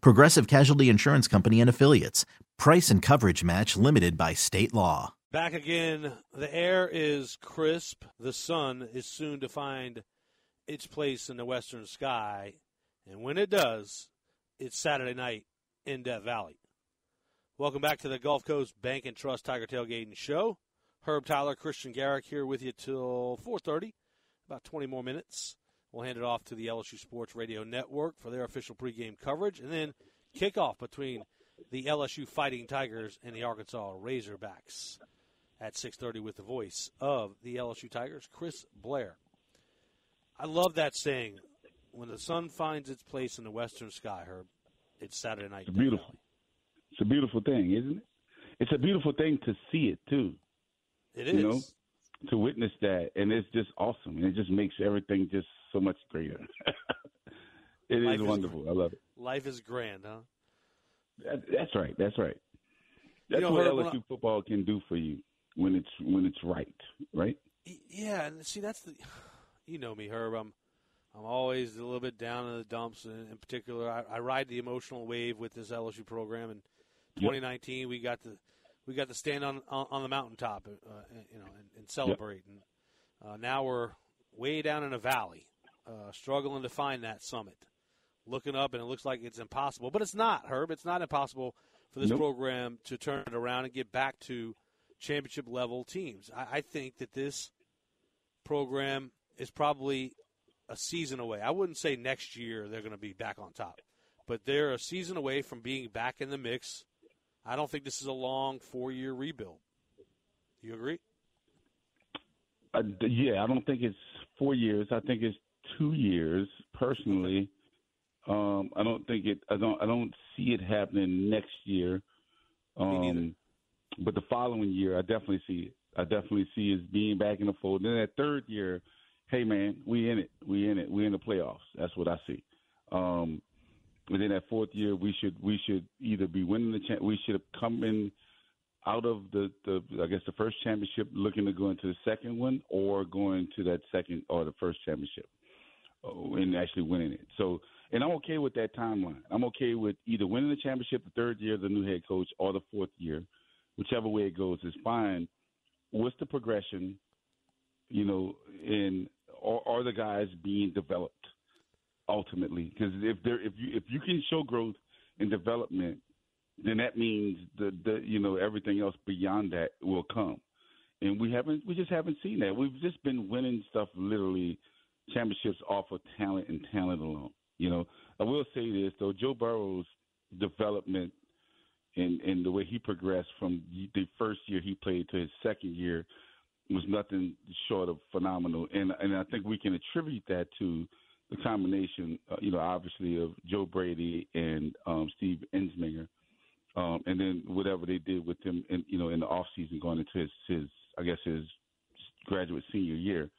Progressive Casualty Insurance Company and Affiliates. Price and coverage match limited by state law. Back again. The air is crisp. The sun is soon to find its place in the western sky. And when it does, it's Saturday night in Death Valley. Welcome back to the Gulf Coast Bank and Trust Tiger Tailgating Show. Herb Tyler, Christian Garrick here with you till 4:30, about 20 more minutes. We'll hand it off to the LSU Sports Radio Network for their official pregame coverage, and then kickoff between the LSU Fighting Tigers and the Arkansas Razorbacks at 6:30 with the voice of the LSU Tigers, Chris Blair. I love that saying. When the sun finds its place in the western sky, Herb, it's Saturday night. It's beautiful. It's a beautiful thing, isn't it? It's a beautiful thing to see it too. It is. You know, to witness that, and it's just awesome, and it just makes everything just so much greater. it Life is is wonderful. I love it. Life is grand, huh? That, that's right. That's right. That's know, what LSU I- football can do for you when it's when it's right, right? Yeah, and see that's the, you know me, Herb. I'm, I'm always a little bit down in the dumps. In, in particular, I, I ride the emotional wave with this LSU program. In 2019, we got to, we got to stand on on, on the mountaintop, uh, you know, and, and celebrate. And uh, now we're way down in a valley, uh, struggling to find that summit. Looking up, and it looks like it's impossible, but it's not, Herb. It's not impossible for this Nope. program to turn it around and get back to championship level teams. I, I think that this program is probably a season away. I wouldn't say next year they're going to be back on top, but they're a season away from being back in the mix. I don't think this is a long four year rebuild. Do you agree? Uh, yeah, I don't think it's four years. I think it's two years. Personally, um, I don't think it. I don't. I don't see it happening next year. Um, but the following year, I definitely see it. I definitely see us being back in the fold. Then that third year, hey man, we in it. We in it. We in the playoffs. That's what I see. Um, and then that fourth year, we should we should either be winning the champ. We should have come in out of the, the I guess the first championship, looking to go into the second one, or going to that second or the first championship, oh, and actually winning it. So, and I'm okay with that timeline. I'm okay with either winning the championship the third year the new head coach or the fourth year, whichever way it goes is fine. What's the progression? You know, and are, are the guys being developed ultimately? Because if they're if you if you can show growth and development then that means the the you know everything else beyond that will come. And we haven't we just haven't seen that. We've just been winning stuff literally championships off of talent and talent alone. You know, I will say this though, Joe Burrow's development and and the way he progressed from the first year he played to his second year was nothing short of phenomenal. And and I think we can attribute that to the combination, uh, you know, obviously of Joe Brady and um, Steve Ensminger um, and then whatever they did with him, in, you know, in the off season going into his, his, I guess his graduate senior year,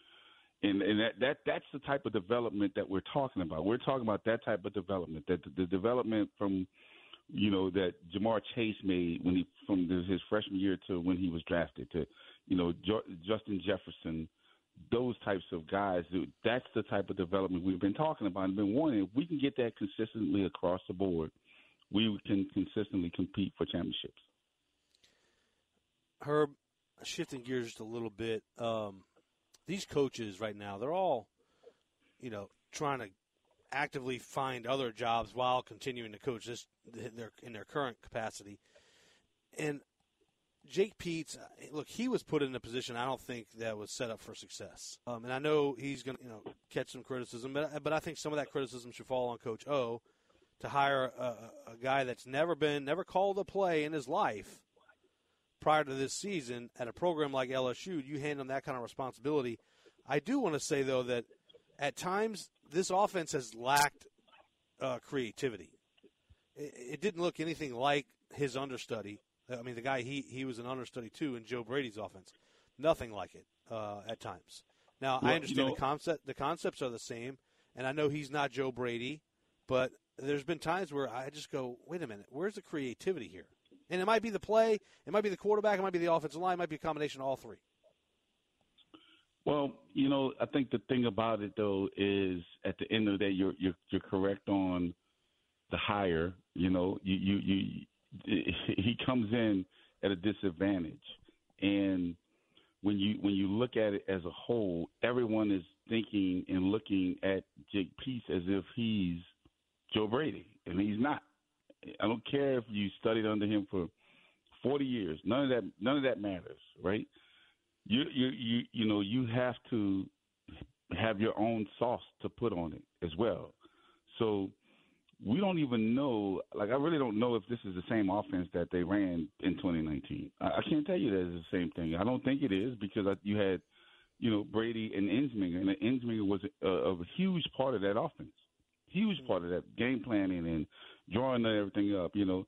and and that that that's the type of development that we're talking about. We're talking about that type of development, that the, the development from, you know, that Ja'Marr Chase made when he from his freshman year to when he was drafted to, you know, jo- Justin Jefferson. Those types of guys, that's the type of development we've been talking about and been wanting. If we can get that consistently across the board, we can consistently compete for championships. Herb, shifting gears just a little bit. Um, these coaches right now, they're all, you know, trying to actively find other jobs while continuing to coach this their in their current capacity. and Jake Peetz, uh, look, he was put in a position I don't think that was set up for success. Um, and I know he's going to, you know, catch some criticism, but but I think some of that criticism should fall on Coach O to hire a, a guy that's never been, never called a play in his life prior to this season at a program like LSU. You hand him that kind of responsibility. I do want to say though that at times this offense has lacked uh, creativity. It, it didn't look anything like his understudy I mean, the guy he he was an understudy too in Joe Brady's offense. Nothing like it uh, at times. Now well, I understand you know, the concept. The concepts are the same, and I know he's not Joe Brady, but there's been times where I just go, wait a minute, where's the creativity here? And it might be the play, it might be the quarterback, it might be the offensive line, it might be a combination of all three. Well, you know, I think the thing about it though is at the end of the day, you're you're, you're correct on the hire. You know, you you you he comes in at a disadvantage, and when you when you look at it as a whole, everyone is thinking and looking at Jake Peetz as if he's Joe Brady, and he's not. I don't care if you studied under him for forty years. None of that none of that matters, right? You you you you know you have to have your own sauce to put on it as well. So we don't even know. Like, I really don't know if this is the same offense that they ran in 2019. I, I can't tell you that it's the same thing. I don't think it is because I, you had, you know, Brady and Ensminger, and Ensminger was a, a huge part of that offense, huge part of that game planning and drawing everything up. You know,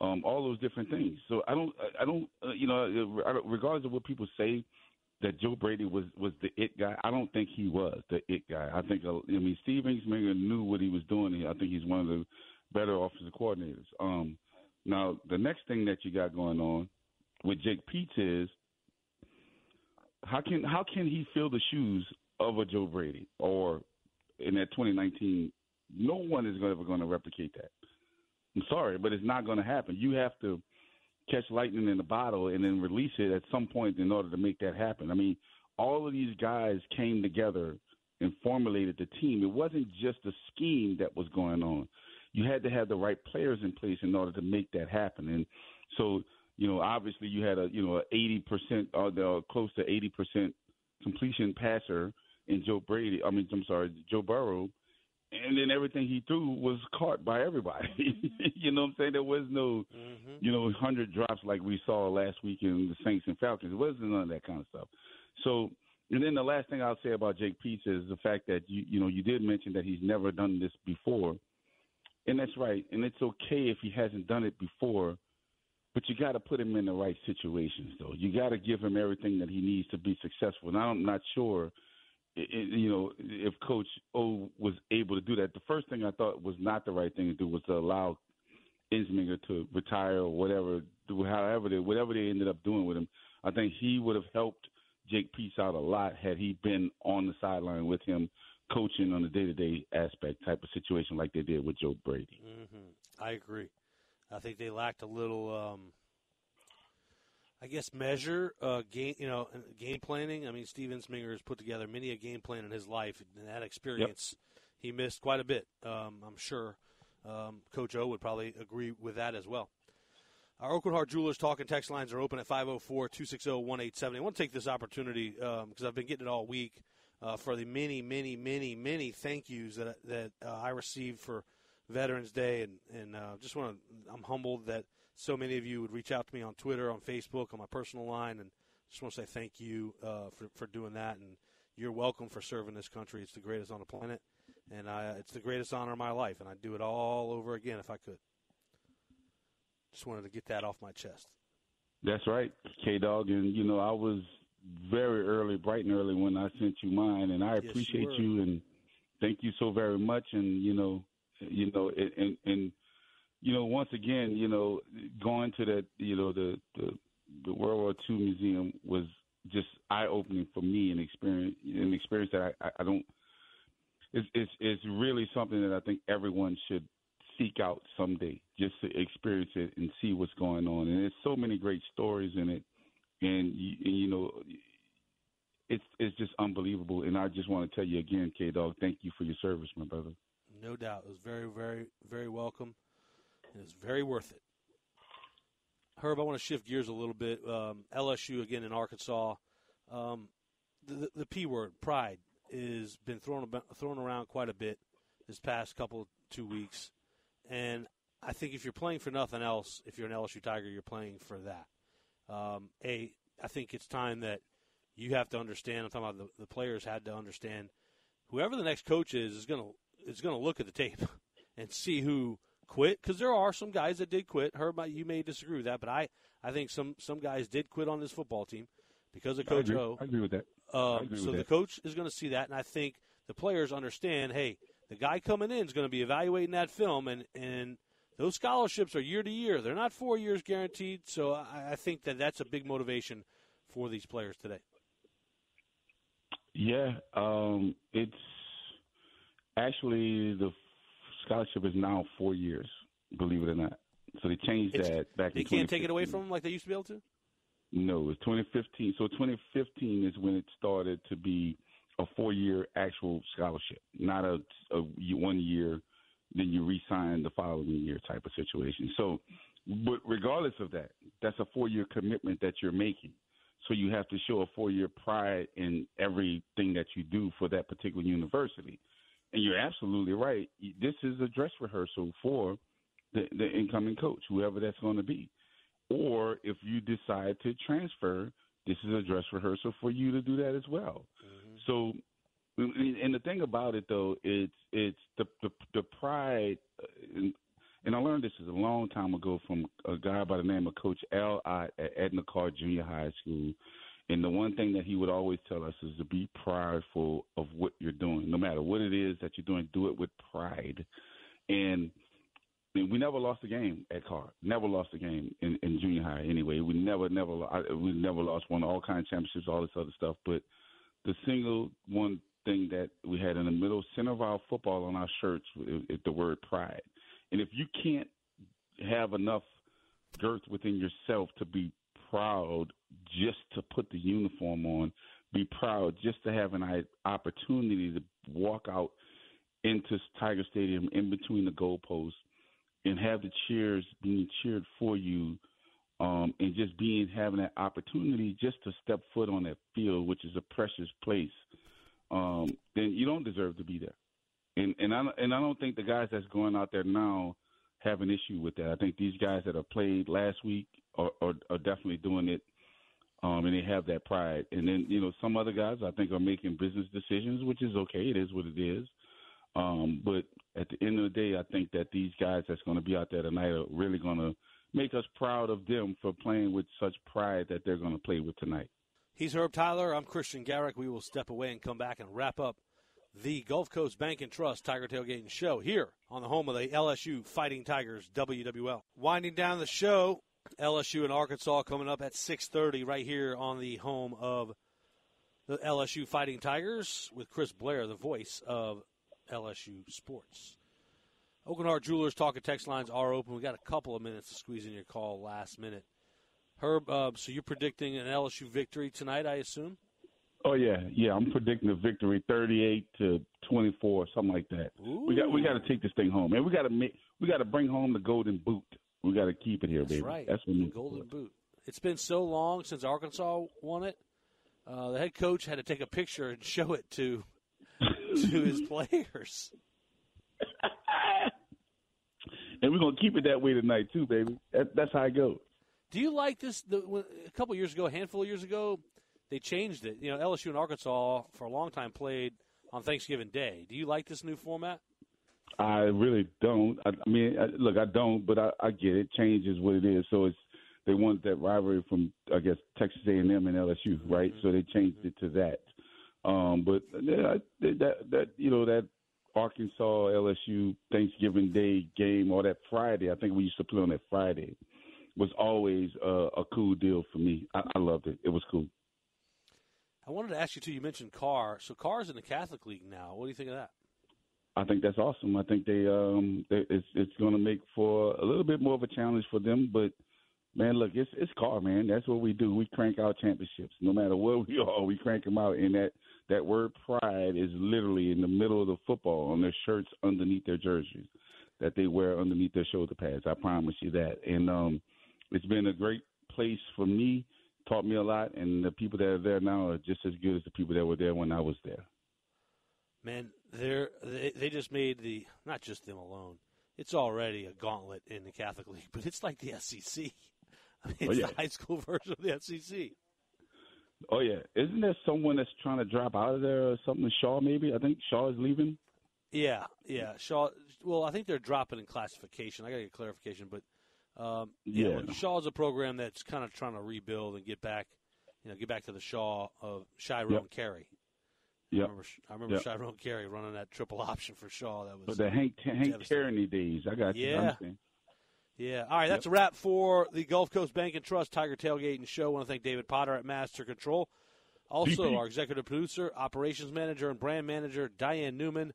um, all those different things. So I don't, I don't, uh, you know, regardless of what people say that Joe Brady was was the it guy. I don't think he was the it guy. I think uh, I mean Steve Ensminger knew what he was doing. I think he's one of the better offensive coordinators. Um, now the next thing that you got going on with Jake Peetz is how can how can he fill the shoes of a Joe Brady or in that 2019? No one is ever going to replicate that. I'm sorry, but it's not going to happen. You have to catch lightning in a bottle and then release it at some point in order to make that happen. I mean, all of these guys came together and formulated the team. It wasn't just a scheme that was going on. You had to have the right players in place in order to make that happen. And so, you know, obviously you had a you know eighty percent or uh, the close to eighty percent completion passer in Joe Brady. I mean, I'm sorry, Joe Burrow and then everything he threw was caught by everybody. you know what I'm saying? There was no, mm-hmm. you know, hundred drops like we saw last week in the Saints and Falcons. It wasn't none of that kind of stuff. So, and then the last thing I'll say about Jake Peetz is the fact that you, you know, you did mention that he's never done this before, and that's right. And it's okay if he hasn't done it before, but you got to put him in the right situations, though. You got to give him everything that he needs to be successful. Now, I'm not sure you know, if Coach O was able to do that, the first thing I thought was not the right thing to do was to allow Ensminger to retire or whatever, do however they, whatever they ended up doing with him. I think he would have helped Jake Peetz out a lot had he been on the sideline with him, coaching on a day to day aspect type of situation like they did with Joe Brady. Mm-hmm. I agree. I think they lacked a little. Um I guess measure uh, game, you know, game planning. I mean, Steve Ensminger has put together many a game plan in his life, and that experience, yep. he missed quite a bit. Um, I'm sure um, Coach O would probably agree with that as well. Our Aucoin Hart Jewelers talk and text lines are open at 504-260-1870. I want to take this opportunity because um, I've been getting it all week uh, for the many, many, many, many thank yous that that uh, I received for Veterans Day, and and uh, just want to. I'm humbled that so many of you would reach out to me on Twitter, on Facebook, on my personal line, and just want to say thank you uh, for for doing that. And you're welcome for serving this country. It's the greatest on the planet, and I, it's the greatest honor of my life, and I'd do it all over again if I could. Just wanted to get that off my chest. That's right, K Dog, and you know I was very early, bright and early when I sent you mine, and I yes, appreciate you, you, and thank you so very much. And you know, you know, and and you know, once again, you know, going to that, you know, the the, the World War II museum was just eye opening for me, and experience an experience that I, I don't. It's, it's it's really something that I think everyone should seek out someday, just to experience it and see what's going on. And there's so many great stories in it, and you, and, you know, it's it's just unbelievable. And I just want to tell you again, K Dog, thank you for your service, my brother. No doubt, it was very, very, very welcome. It was very worth it. Herb, I want to shift gears a little bit. Um, LSU again in Arkansas. Um, the, the P word, pride, has been thrown about, thrown around quite a bit this past couple two weeks, and I think if you're playing for nothing else, if you're an LSU Tiger, you're playing for that. Um, a, I think it's time that you have to understand. I'm talking about the, the players had to understand. Whoever the next coach is is to is to look at the tape and see who quit because there are some guys that did quit. Herb, you may disagree with that, but I I think some some guys did quit on this football team because of Coach I agree, O. I agree with that. Um, agree so with the that. coach is going to see that, and I think the players understand. Hey, the guy coming in is going to be evaluating that film, and and those scholarships are year to year. They're not four years guaranteed. So I, I think that that's a big motivation for these players today. Yeah, um, it's actually the scholarship is now four years. Believe it or not. So they changed It's- that back. They can't take it away from them like they used to be able to. No, it's 2015. So 2015 is when it started to be a four-year actual scholarship, not a, a one year, then you re-sign the following year type of situation. So, but regardless of that, that's a four-year commitment that you're making. So you have to show a four-year pride in everything that you do for that particular university. And you're absolutely right. This is a dress rehearsal for the, the incoming coach, whoever that's going to be or if you decide to transfer, this is a dress rehearsal for you to do that as well. So, and the thing about it though, it's it's the the, the pride, uh, and, and I learned this is a long time ago from a guy by the name of Coach L. I at Edna Karr Junior High School. And the one thing that he would always tell us is to be prideful of what you're doing, no matter what it is that you're doing. Do it with pride, and mean, we never lost a game at Karr. Never lost a game in, in junior high. Anyway, we never, never, we never lost one. All kind of championships, all this other stuff. But the single one thing that we had in the middle center of our football on our shirts is, is the word pride. And if you can't have enough girth within yourself to be proud just to put the uniform on, be proud just to have an opportunity to walk out into Tiger Stadium in between the goalposts and have the cheers being cheered for you, um, and just being having that opportunity just to step foot on that field, which is a precious place, um, then you don't deserve to be there. And and I and I don't think the guys that's going out there now have an issue with that. I think these guys that have played last week are, are, are definitely doing it, um, and they have that pride. And then you know some other guys I think are making business decisions, which is okay. It is what it is. Um, but at the end of the day, I think that these guys that's going to be out there tonight are really going to make us proud of them for playing with such pride that they're going to play with tonight. He's Herb Tyler. I'm Christian Garrick. We will step away and come back and wrap up the Gulf Coast Bank and Trust Tiger Tailgating Show here on the home of the LSU Fighting Tigers WWL. Winding down the show, LSU and Arkansas coming up at 6:30 right here on the home of the LSU Fighting Tigers with Chris Blair, the voice of LSU sports. Aucoin Hart Jewelers talk and text lines are open. We got a couple of minutes to squeeze in your call last minute. Herb, uh, so you're predicting an LSU victory tonight, I assume? Oh yeah, yeah. I'm predicting a victory, 38 to 24, something like that. We got we got to take this thing home, and we got to make we got to bring home the golden boot. We got to keep it here, That's baby. right. That's the Golden Boot. It's been so long since Arkansas won it. Uh, the head coach had to take a picture and show it to to his players. And we're gonna keep it that way tonight too, baby. That, that's how it goes. Do you like this? The, a couple years ago, a handful of years ago, they changed it. You know, LSU and Arkansas for a long time played on Thanksgiving Day. Do you like this new format? I really don't. I, I mean, I, look, I don't, but I, I get it. Change is what it is. So it's they want that rivalry from I guess Texas A&M and LSU, right? So they changed it to that. Um, but yeah, that that you know that Arkansas LSU Thanksgiving Day game or that Friday, I think we used to play on that Friday, was always uh, a cool deal for me. I, I loved it. It was cool. I wanted to ask you too. You mentioned Karr. So Karr's in the Catholic League now. What do you think of that? I think that's awesome. I think they um they, it's it's going to make for a little bit more of a challenge for them, but man, look, it's it's Karr, man. That's what we do. We crank out championships. No matter where we are, we crank them out. And that that word pride is literally in the middle of the football on their shirts underneath their jerseys that they wear underneath their shoulder pads. I promise you that. And um it's been a great place for me. Taught me a lot, and the people that are there now are just as good as the people that were there when I was there. Man, they're they, they just made the not just them alone. It's already a gauntlet in the Catholic League, but it's like the SEC. I mean, it's Oh, yeah. the high school version of the SEC. Oh yeah, isn't there someone that's trying to drop out of there or something? Shaw maybe. I think Shaw is leaving. Yeah, yeah. Shaw. Well, I think they're dropping in classification. I got to get clarification, but um, yeah, Yeah. Shaw's a program that's kind of trying to rebuild and get back, you know, get back to the Shaw of Chiron Yep. Carey. I remember, I remember Yep. Chiron Carey running that triple option for Shaw. That was But the Hank Hank devastating. Tierney days. I got you. Yeah. understand. Yeah. All right, that's a wrap for the Gulf Coast Bank and Trust Tiger Tailgate and Show. I want to thank David Potter at Master Control. Also, VP. our executive producer, operations manager, and brand manager, Diane Newman.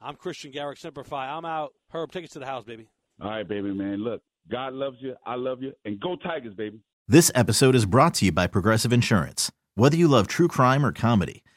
I'm Christian Garrick, Simplify. I'm out. Herb, take us to the house, baby. All right, baby man. Look, God loves you. I love you, and go Tigers, baby. This episode is brought to you by Progressive Insurance. Whether you love true crime or comedy,